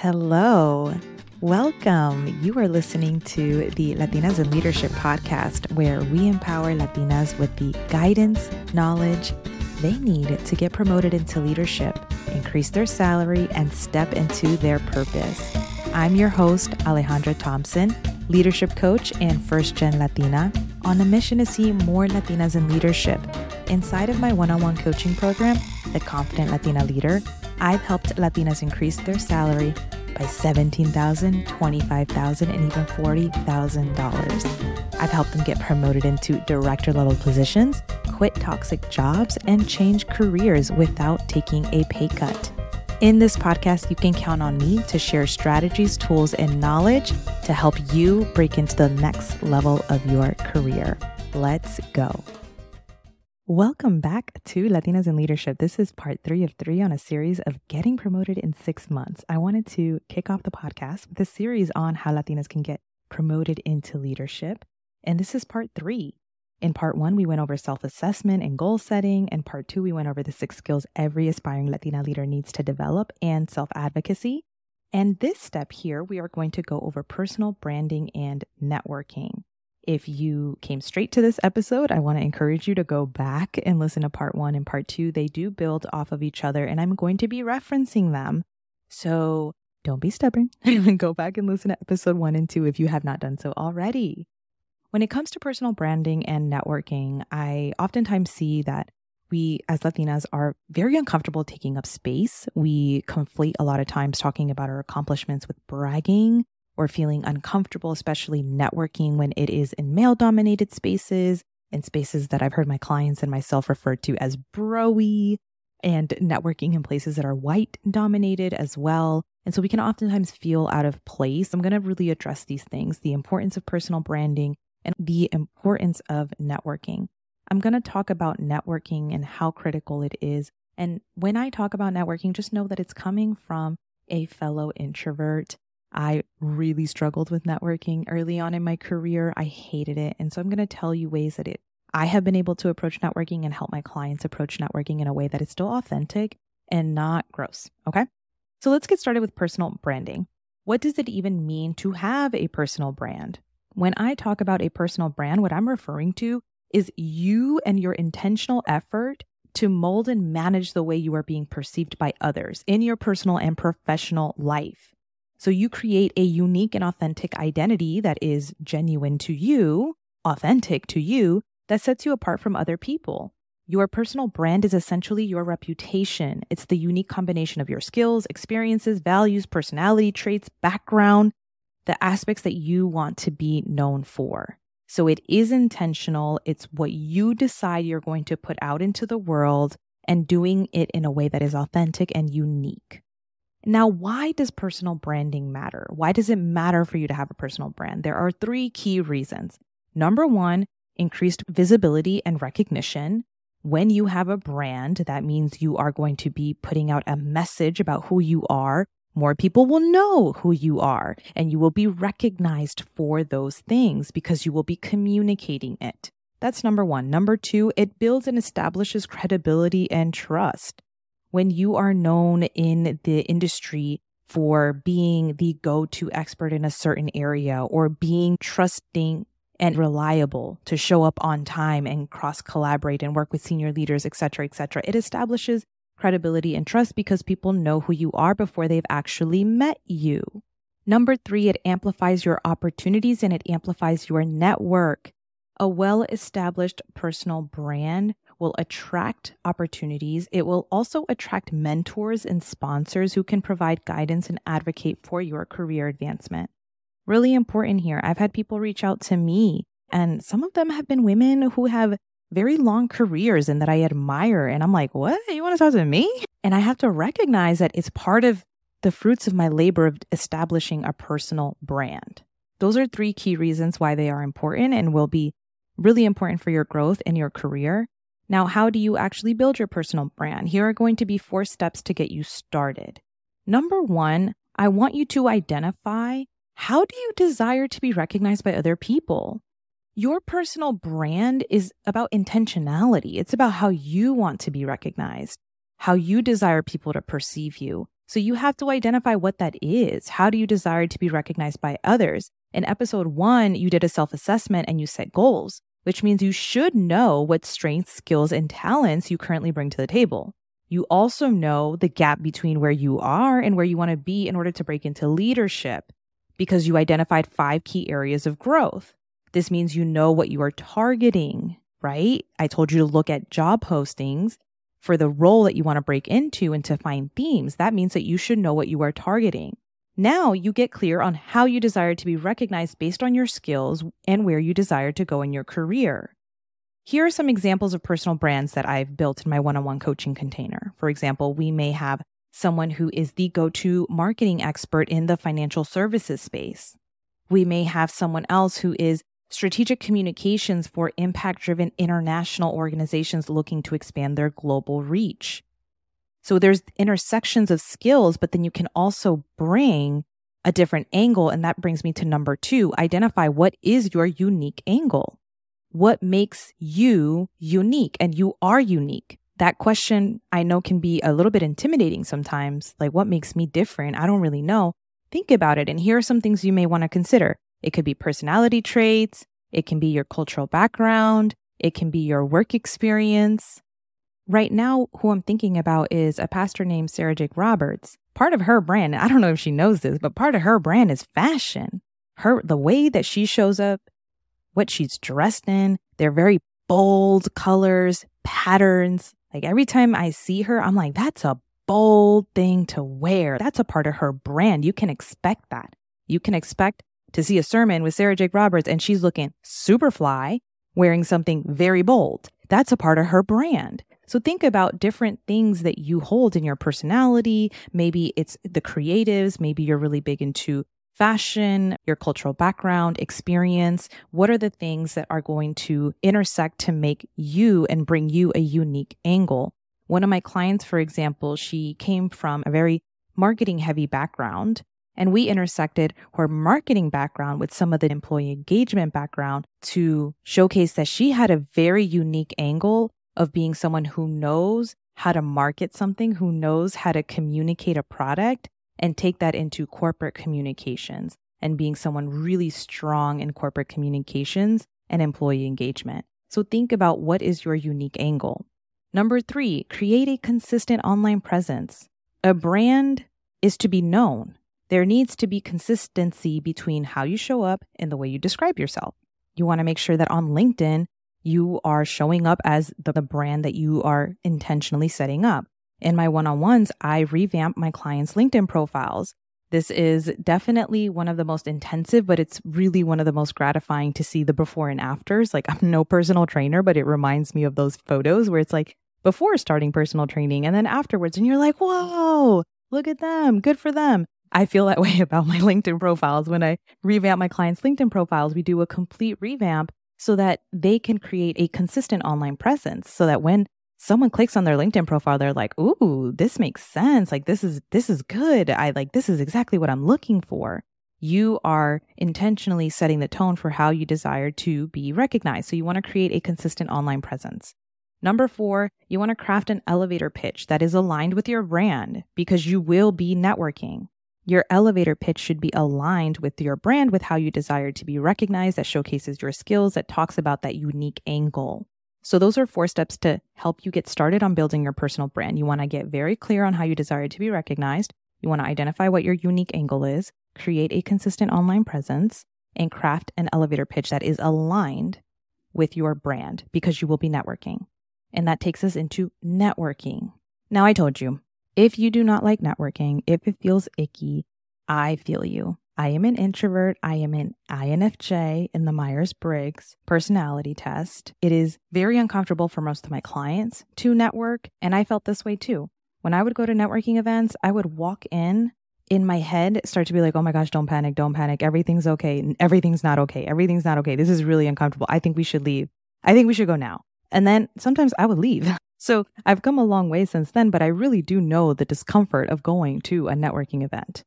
Hello. Welcome. You are listening to the Latinas in Leadership podcast, where we empower Latinas with the guidance, knowledge they need to get promoted into leadership, increase their salary, and step into their purpose. I'm your host, Alejandra Thompson, leadership coach and first gen Latina, on a mission to see more Latinas in leadership. Inside of my one on one coaching program, The Confident Latina Leader, I've helped Latinas increase their salary by $17,000, $25,000, and even $40,000. I've helped them get promoted into director level positions, quit toxic jobs, and change careers without taking a pay cut. In this podcast, you can count on me to share strategies, tools, and knowledge to help you break into the next level of your career. Let's go. Welcome back to Latinas in Leadership. This is part three of three on a series of getting promoted in six months. I wanted to kick off the podcast with a series on how Latinas can get promoted into leadership. And this is part three. In part one, we went over self assessment and goal setting. And part two, we went over the six skills every aspiring Latina leader needs to develop and self advocacy. And this step here, we are going to go over personal branding and networking. If you came straight to this episode, I want to encourage you to go back and listen to part one and part two. They do build off of each other, and I'm going to be referencing them. So don't be stubborn. and go back and listen to episode one and two if you have not done so already. When it comes to personal branding and networking, I oftentimes see that we as Latinas are very uncomfortable taking up space. We conflate a lot of times talking about our accomplishments with bragging or feeling uncomfortable, especially networking when it is in male dominated spaces and spaces that I've heard my clients and myself refer to as broy and networking in places that are white dominated as well. And so we can oftentimes feel out of place. I'm going to really address these things the importance of personal branding and the importance of networking. I'm going to talk about networking and how critical it is. And when I talk about networking, just know that it's coming from a fellow introvert I really struggled with networking early on in my career. I hated it. And so I'm going to tell you ways that it I have been able to approach networking and help my clients approach networking in a way that is still authentic and not gross. Okay. So let's get started with personal branding. What does it even mean to have a personal brand? When I talk about a personal brand, what I'm referring to is you and your intentional effort to mold and manage the way you are being perceived by others in your personal and professional life. So you create a unique and authentic identity that is genuine to you, authentic to you, that sets you apart from other people. Your personal brand is essentially your reputation. It's the unique combination of your skills, experiences, values, personality traits, background, the aspects that you want to be known for. So it is intentional. It's what you decide you're going to put out into the world and doing it in a way that is authentic and unique. Now, why does personal branding matter? Why does it matter for you to have a personal brand? There are three key reasons. Number one, increased visibility and recognition. When you have a brand, that means you are going to be putting out a message about who you are. More people will know who you are, and you will be recognized for those things because you will be communicating it. That's number one. Number two, it builds and establishes credibility and trust when you are known in the industry for being the go to expert in a certain area or being trusting and reliable to show up on time and cross collaborate and work with senior leaders, et cetera, et cetera. It establishes credibility and trust because people know who you are before they've actually met you. Number three, it amplifies your opportunities and it amplifies your network. A well established personal brand will attract opportunities. It will also attract mentors and sponsors who can provide guidance and advocate for your career advancement. Really important here. I've had people reach out to me, and some of them have been women who have very long careers and that I admire. And I'm like, what? You want to talk to me? And I have to recognize that it's part of the fruits of my labor of establishing a personal brand. Those are three key reasons why they are important and will be really important for your growth in your career. Now, how do you actually build your personal brand? Here are going to be four steps to get you started. Number one, I want you to identify how do you desire to be recognized by other people? Your personal brand is about intentionality. It's about how you want to be recognized, how you desire people to perceive you. So you have to identify what that is. How do you desire to be recognized by others? In episode one, you did a self assessment and you set goals, which means you should know what strengths, skills, and talents you currently bring to the table. You also know the gap between where you are and where you want to be in order to break into leadership because you identified five key areas of growth. This means you know what you are targeting, right? I told you to look at job postings for the role that you want to break into and to find themes. That means that you should know what you are targeting. Now you get clear on how you desire to be recognized based on your skills and where you desire to go in your career. Here are some examples of personal brands that I've built in my one on one coaching container. For example, we may have someone who is the go to marketing expert in the financial services space. We may have someone else who is strategic communications for impact driven international organizations looking to expand their global reach. So there's intersections of skills, but then you can also bring a different angle. And that brings me to number two identify what is your unique angle? What makes you unique? And you are unique. That question I know can be a little bit intimidating sometimes. Like, what makes me different? I don't really know. Think about it. And here are some things you may want to consider. It could be personality traits. It can be your cultural background. It can be your work experience. Right now, who I'm thinking about is a pastor named Sarah Jakes Roberts. Part of her brand, I don't know if she knows this, but part of her brand is fashion. Her, the way that she shows up, what she's dressed in, they're very bold colors, patterns. Like every time I see her, I'm like, that's a bold thing to wear. That's a part of her brand. You can expect that. You can expect to see a sermon with Sarah Jakes Roberts and she's looking super fly, wearing something very bold. That's a part of her brand. So think about different things that you hold in your personality. Maybe it's the creatives. Maybe you're really big into fashion, your cultural background, experience. What are the things that are going to intersect to make you and bring you a unique angle? One of my clients, for example, she came from a very marketing heavy background. And we intersected her marketing background with some of the employee engagement background to showcase that she had a very unique angle of being someone who knows how to market something, who knows how to communicate a product and take that into corporate communications and being someone really strong in corporate communications and employee engagement. So think about what is your unique angle. Number three, create a consistent online presence. A brand is to be known. There needs to be consistency between how you show up and the way you describe yourself. You want to make sure that on LinkedIn, you are showing up as the, the brand that you are intentionally setting up. In my one on ones, I revamp my clients' LinkedIn profiles. This is definitely one of the most intensive, but it's really one of the most gratifying to see the before and afters. Like, I'm no personal trainer, but it reminds me of those photos where it's like before starting personal training and then afterwards, and you're like, whoa, look at them. Good for them. I feel that way about my LinkedIn profiles. When I revamp my clients' LinkedIn profiles, we do a complete revamp so that they can create a consistent online presence so that when someone clicks on their LinkedIn profile they're like, "Ooh, this makes sense. Like this is this is good. I like this is exactly what I'm looking for." You are intentionally setting the tone for how you desire to be recognized. So you want to create a consistent online presence. Number four, you want to craft an elevator pitch that is aligned with your brand because you will be networking. Your elevator pitch should be aligned with your brand, with how you desire to be recognized, that showcases your skills, that talks about that unique angle. So, those are four steps to help you get started on building your personal brand. You want to get very clear on how you desire to be recognized. You want to identify what your unique angle is, create a consistent online presence, and craft an elevator pitch that is aligned with your brand because you will be networking. And that takes us into networking. Now, I told you if you do not like networking, if it feels icky, I feel you. I am an introvert. I am an INFJ in the Myers Briggs personality test. It is very uncomfortable for most of my clients to network, and I felt this way too. When I would go to networking events, I would walk in in my head, start to be like, oh my gosh, don't panic, don't panic. Everything's okay. Everything's not okay. Everything's not okay. This is really uncomfortable. I think we should leave. I think we should go now. And then sometimes I would leave. So I've come a long way since then, but I really do know the discomfort of going to a networking event.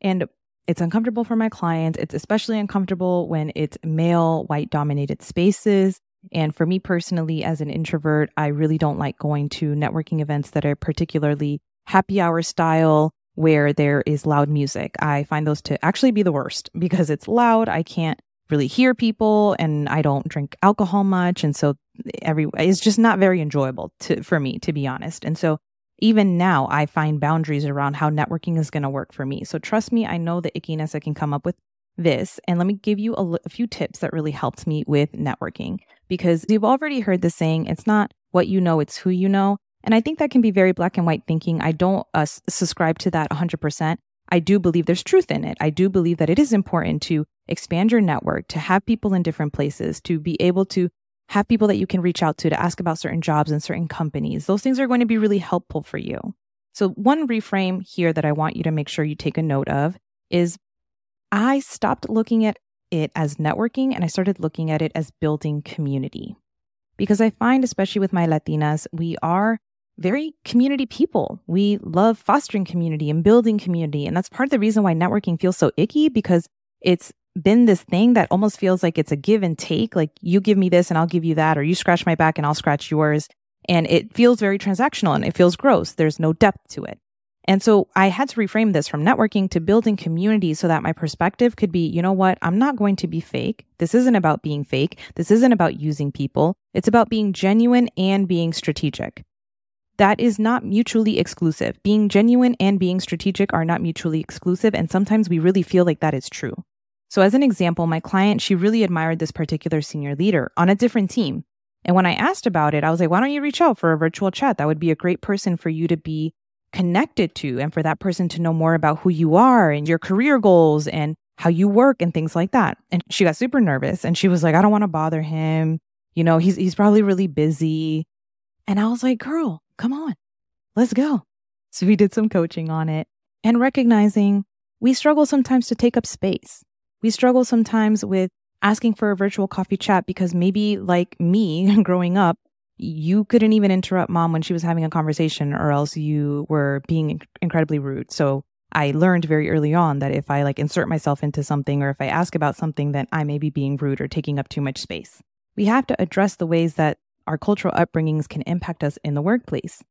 And it's uncomfortable for my clients. It's especially uncomfortable when it's male, white dominated spaces. And for me personally, as an introvert, I really don't like going to networking events that are particularly happy hour style where there is loud music. I find those to actually be the worst because it's loud. I can't really hear people and I don't drink alcohol much. And so every, it's just not very enjoyable to, for me, to be honest. And so even now I find boundaries around how networking is going to work for me. So trust me, I know the ickiness that can come up with this. And let me give you a, a few tips that really helped me with networking because you've already heard the saying, it's not what you know, it's who you know. And I think that can be very black and white thinking. I don't uh, subscribe to that 100%. I do believe there's truth in it. I do believe that it is important to expand your network, to have people in different places, to be able to have people that you can reach out to to ask about certain jobs and certain companies. Those things are going to be really helpful for you. So, one reframe here that I want you to make sure you take a note of is I stopped looking at it as networking and I started looking at it as building community. Because I find, especially with my Latinas, we are very community people. We love fostering community and building community. And that's part of the reason why networking feels so icky because it's been this thing that almost feels like it's a give and take. Like you give me this and I'll give you that, or you scratch my back and I'll scratch yours. And it feels very transactional and it feels gross. There's no depth to it. And so I had to reframe this from networking to building community so that my perspective could be, you know what? I'm not going to be fake. This isn't about being fake. This isn't about using people. It's about being genuine and being strategic that is not mutually exclusive. Being genuine and being strategic are not mutually exclusive. And sometimes we really feel like that is true. So, as an example, my client, she really admired this particular senior leader on a different team. And when I asked about it, I was like, why don't you reach out for a virtual chat? That would be a great person for you to be connected to and for that person to know more about who you are and your career goals and how you work and things like that. And she got super nervous and she was like, I don't want to bother him. You know, he's, he's probably really busy. And I was like, girl, come on, let's go. So we did some coaching on it and recognizing we struggle sometimes to take up space. We struggle sometimes with asking for a virtual coffee chat because maybe like me growing up, you couldn't even interrupt mom when she was having a conversation or else you were being incredibly rude. So I learned very early on that if I like insert myself into something or if I ask about something, then I may be being rude or taking up too much space. We have to address the ways that our cultural upbringings can impact us in the workplace.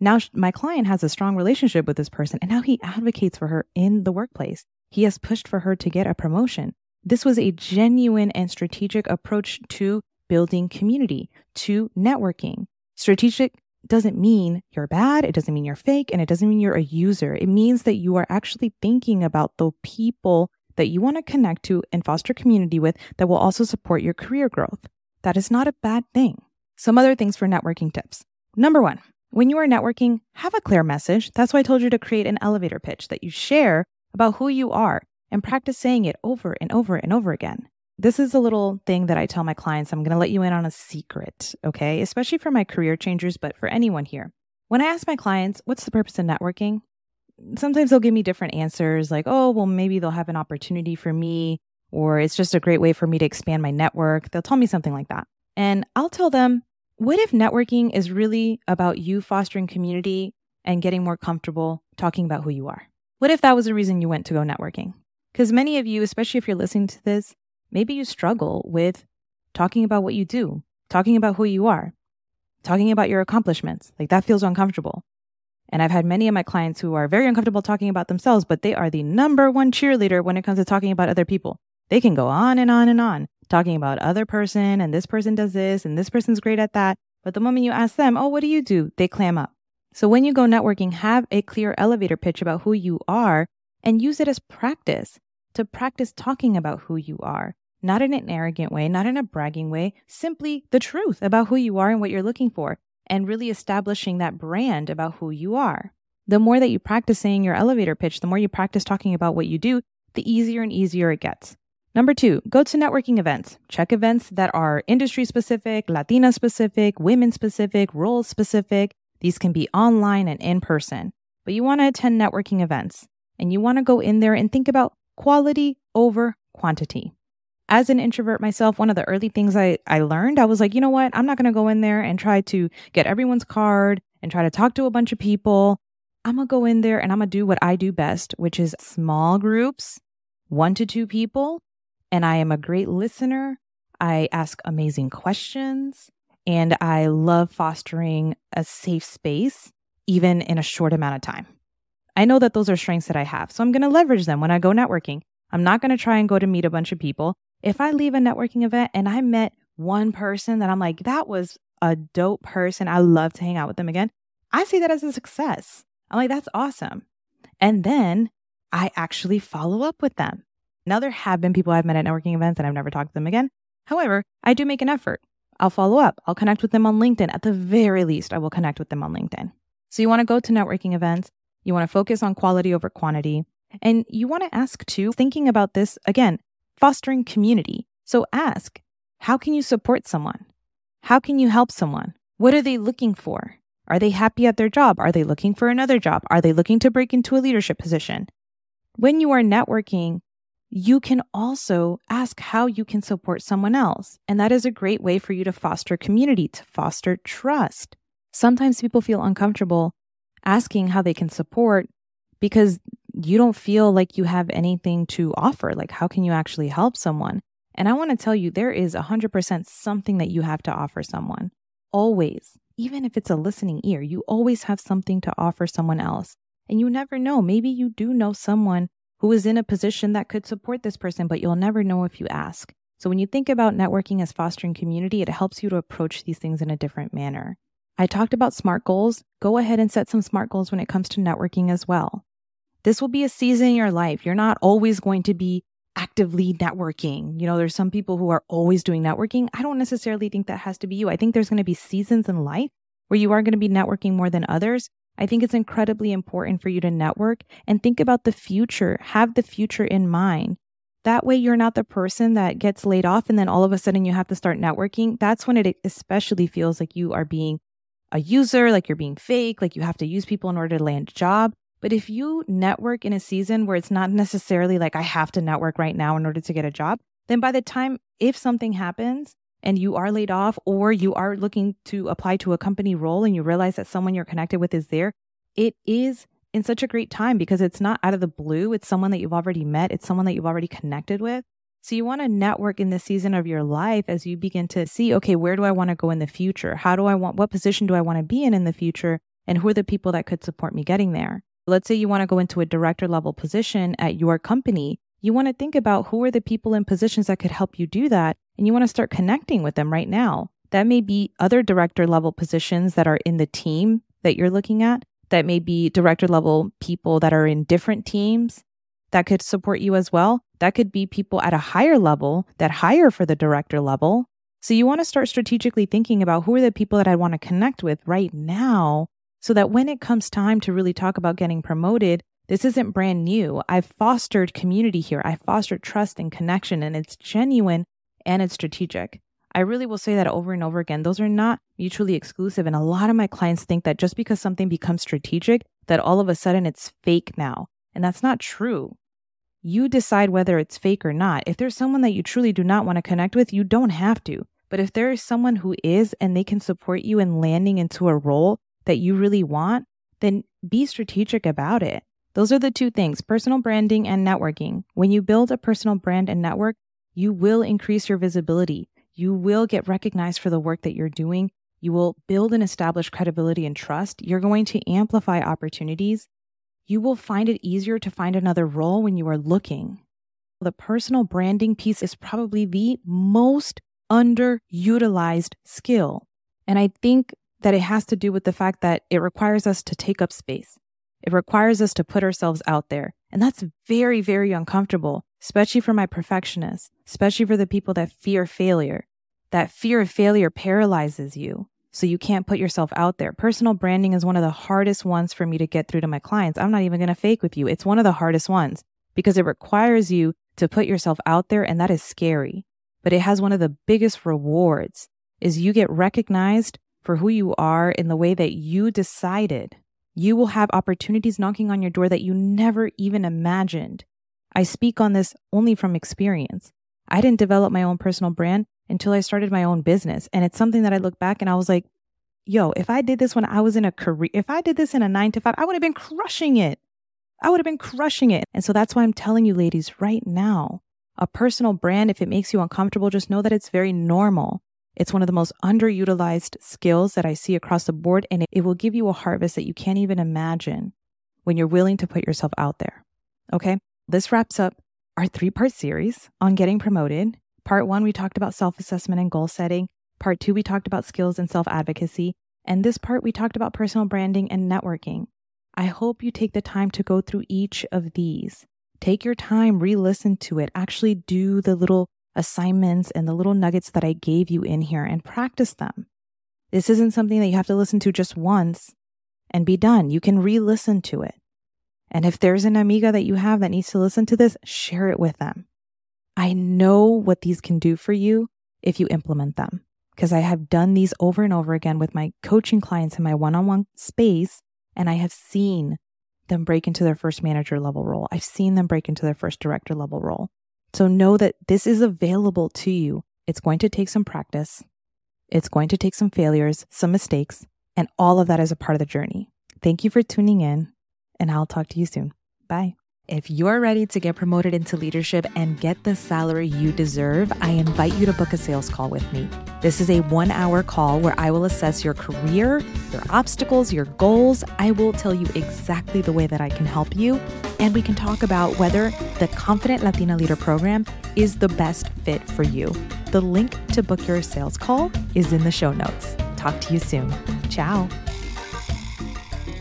Now, my client has a strong relationship with this person, and now he advocates for her in the workplace. He has pushed for her to get a promotion. This was a genuine and strategic approach to building community, to networking. Strategic doesn't mean you're bad, it doesn't mean you're fake, and it doesn't mean you're a user. It means that you are actually thinking about the people that you want to connect to and foster community with that will also support your career growth. That is not a bad thing. Some other things for networking tips. Number one, when you are networking, have a clear message. That's why I told you to create an elevator pitch that you share about who you are and practice saying it over and over and over again. This is a little thing that I tell my clients. I'm going to let you in on a secret, okay? Especially for my career changers, but for anyone here. When I ask my clients, what's the purpose of networking? Sometimes they'll give me different answers like, oh, well, maybe they'll have an opportunity for me, or it's just a great way for me to expand my network. They'll tell me something like that. And I'll tell them, what if networking is really about you fostering community and getting more comfortable talking about who you are? What if that was the reason you went to go networking? Because many of you, especially if you're listening to this, maybe you struggle with talking about what you do, talking about who you are, talking about your accomplishments. Like that feels uncomfortable. And I've had many of my clients who are very uncomfortable talking about themselves, but they are the number one cheerleader when it comes to talking about other people. They can go on and on and on talking about other person and this person does this and this person's great at that. But the moment you ask them, oh, what do you do? They clam up. So when you go networking, have a clear elevator pitch about who you are and use it as practice to practice talking about who you are, not in an arrogant way, not in a bragging way, simply the truth about who you are and what you're looking for, and really establishing that brand about who you are. The more that you practice saying your elevator pitch, the more you practice talking about what you do, the easier and easier it gets. Number two, go to networking events. Check events that are industry specific, Latina specific, women specific, role specific. These can be online and in person, but you want to attend networking events and you want to go in there and think about quality over quantity. As an introvert myself, one of the early things I, I learned, I was like, you know what? I'm not going to go in there and try to get everyone's card and try to talk to a bunch of people. I'm going to go in there and I'm going to do what I do best, which is small groups, one to two people, and I am a great listener. I ask amazing questions and I love fostering a safe space, even in a short amount of time. I know that those are strengths that I have. So I'm going to leverage them when I go networking. I'm not going to try and go to meet a bunch of people. If I leave a networking event and I met one person that I'm like, that was a dope person, I love to hang out with them again, I see that as a success. I'm like, that's awesome. And then I actually follow up with them. Now, there have been people I've met at networking events and I've never talked to them again. However, I do make an effort. I'll follow up. I'll connect with them on LinkedIn. At the very least, I will connect with them on LinkedIn. So you want to go to networking events. You want to focus on quality over quantity. And you want to ask too, thinking about this again, fostering community. So ask, how can you support someone? How can you help someone? What are they looking for? Are they happy at their job? Are they looking for another job? Are they looking to break into a leadership position? When you are networking, you can also ask how you can support someone else. And that is a great way for you to foster community, to foster trust. Sometimes people feel uncomfortable asking how they can support because you don't feel like you have anything to offer. Like, how can you actually help someone? And I want to tell you, there is 100% something that you have to offer someone. Always. Even if it's a listening ear, you always have something to offer someone else. And you never know. Maybe you do know someone who is in a position that could support this person, but you'll never know if you ask. So when you think about networking as fostering community, it helps you to approach these things in a different manner. I talked about SMART goals. Go ahead and set some SMART goals when it comes to networking as well. This will be a season in your life. You're not always going to be actively networking. You know, there's some people who are always doing networking. I don't necessarily think that has to be you. I think there's going to be seasons in life where you are going to be networking more than others. I think it's incredibly important for you to network and think about the future, have the future in mind. That way, you're not the person that gets laid off and then all of a sudden you have to start networking. That's when it especially feels like you are being a user, like you're being fake, like you have to use people in order to land a job. But if you network in a season where it's not necessarily like I have to network right now in order to get a job, then by the time, if something happens, and you are laid off or you are looking to apply to a company role and you realize that someone you're connected with is there, it is in such a great time because it's not out of the blue. It's someone that you've already met, it's someone that you've already connected with. So you want to network in this season of your life as you begin to see, okay, where do I want to go in the future? How do I want, what position do I want to be in in the future? And who are the people that could support me getting there? Let's say you want to go into a director level position at your company. You want to think about who are the people in positions that could help you do that and you want to start connecting with them right now. That may be other director level positions that are in the team that you're looking at. That may be director level people that are in different teams that could support you as well. That could be people at a higher level that hire for the director level. So you want to start strategically thinking about who are the people that I want to connect with right now so that when it comes time to really talk about getting promoted, this isn't brand new. I've fostered community here. I've fostered trust and connection, and it's genuine and it's strategic. I really will say that over and over again. Those are not mutually exclusive. And a lot of my clients think that just because something becomes strategic, that all of a sudden it's fake now. And that's not true. You decide whether it's fake or not. If there's someone that you truly do not want to connect with, you don't have to. But if there is someone who is and they can support you in landing into a role that you really want, then be strategic about it. Those are the two things personal branding and networking. When you build a personal brand and network, you will increase your visibility. You will get recognized for the work that you're doing. You will build and establish credibility and trust. You're going to amplify opportunities. You will find it easier to find another role when you are looking. The personal branding piece is probably the most underutilized skill. And I think that it has to do with the fact that it requires us to take up space. It requires us to put ourselves out there. And that's very, very uncomfortable, especially for my perfectionists, especially for the people that fear failure. That fear of failure paralyzes you. So you can't put yourself out there. Personal branding is one of the hardest ones for me to get through to my clients. I'm not even going to fake with you. It's one of the hardest ones because it requires you to put yourself out there and that is scary. But it has one of the biggest rewards is you get recognized for who you are in the way that you decided you will have opportunities knocking on your door that you never even imagined. I speak on this only from experience. I didn't develop my own personal brand until I started my own business. And it's something that I look back and I was like, yo, if I did this when I was in a career, if I did this in a nine to five, I would have been crushing it. I would have been crushing it. And so that's why I'm telling you, ladies, right now, a personal brand, if it makes you uncomfortable, just know that it's very normal. It's one of the most underutilized skills that I see across the board, and it will give you a harvest that you can't even imagine. when you're willing to put yourself out there. Okay. This wraps up our three part series on getting promoted. Part one, we talked about self assessment and goal setting. Part two, we talked about skills and self advocacy. And this part, we talked about personal branding and networking. I hope you take the time to go through each of these. Take your time, re listen to it, actually do the little assignments and the little nuggets that I gave you in here and practice them. This isn't something that you have to listen to just once and be done. You can re listen to it. And if there's an amiga that you have that needs to listen to this, share it with them. I know what these can do for you if you implement them because I have done these over and over again with my coaching clients in my one on one space, and I have seen them break into their first manager level role. I've seen them break into their first director level role. So know that this is available to you. It's going to take some practice, it's going to take some failures, some mistakes, and all of that is a part of the journey. Thank you for tuning in, and I'll talk to you soon. Bye. If you're ready to get promoted into leadership and get the salary you deserve, I invite you to book a sales call with me. This is a one hour call where I will assess your career, your obstacles, your goals. I will tell you exactly the way that I can help you. And we can talk about whether the Confident Latina Leader program is the best fit for you. The link to book your sales call is in the show notes. Talk to you soon. Ciao.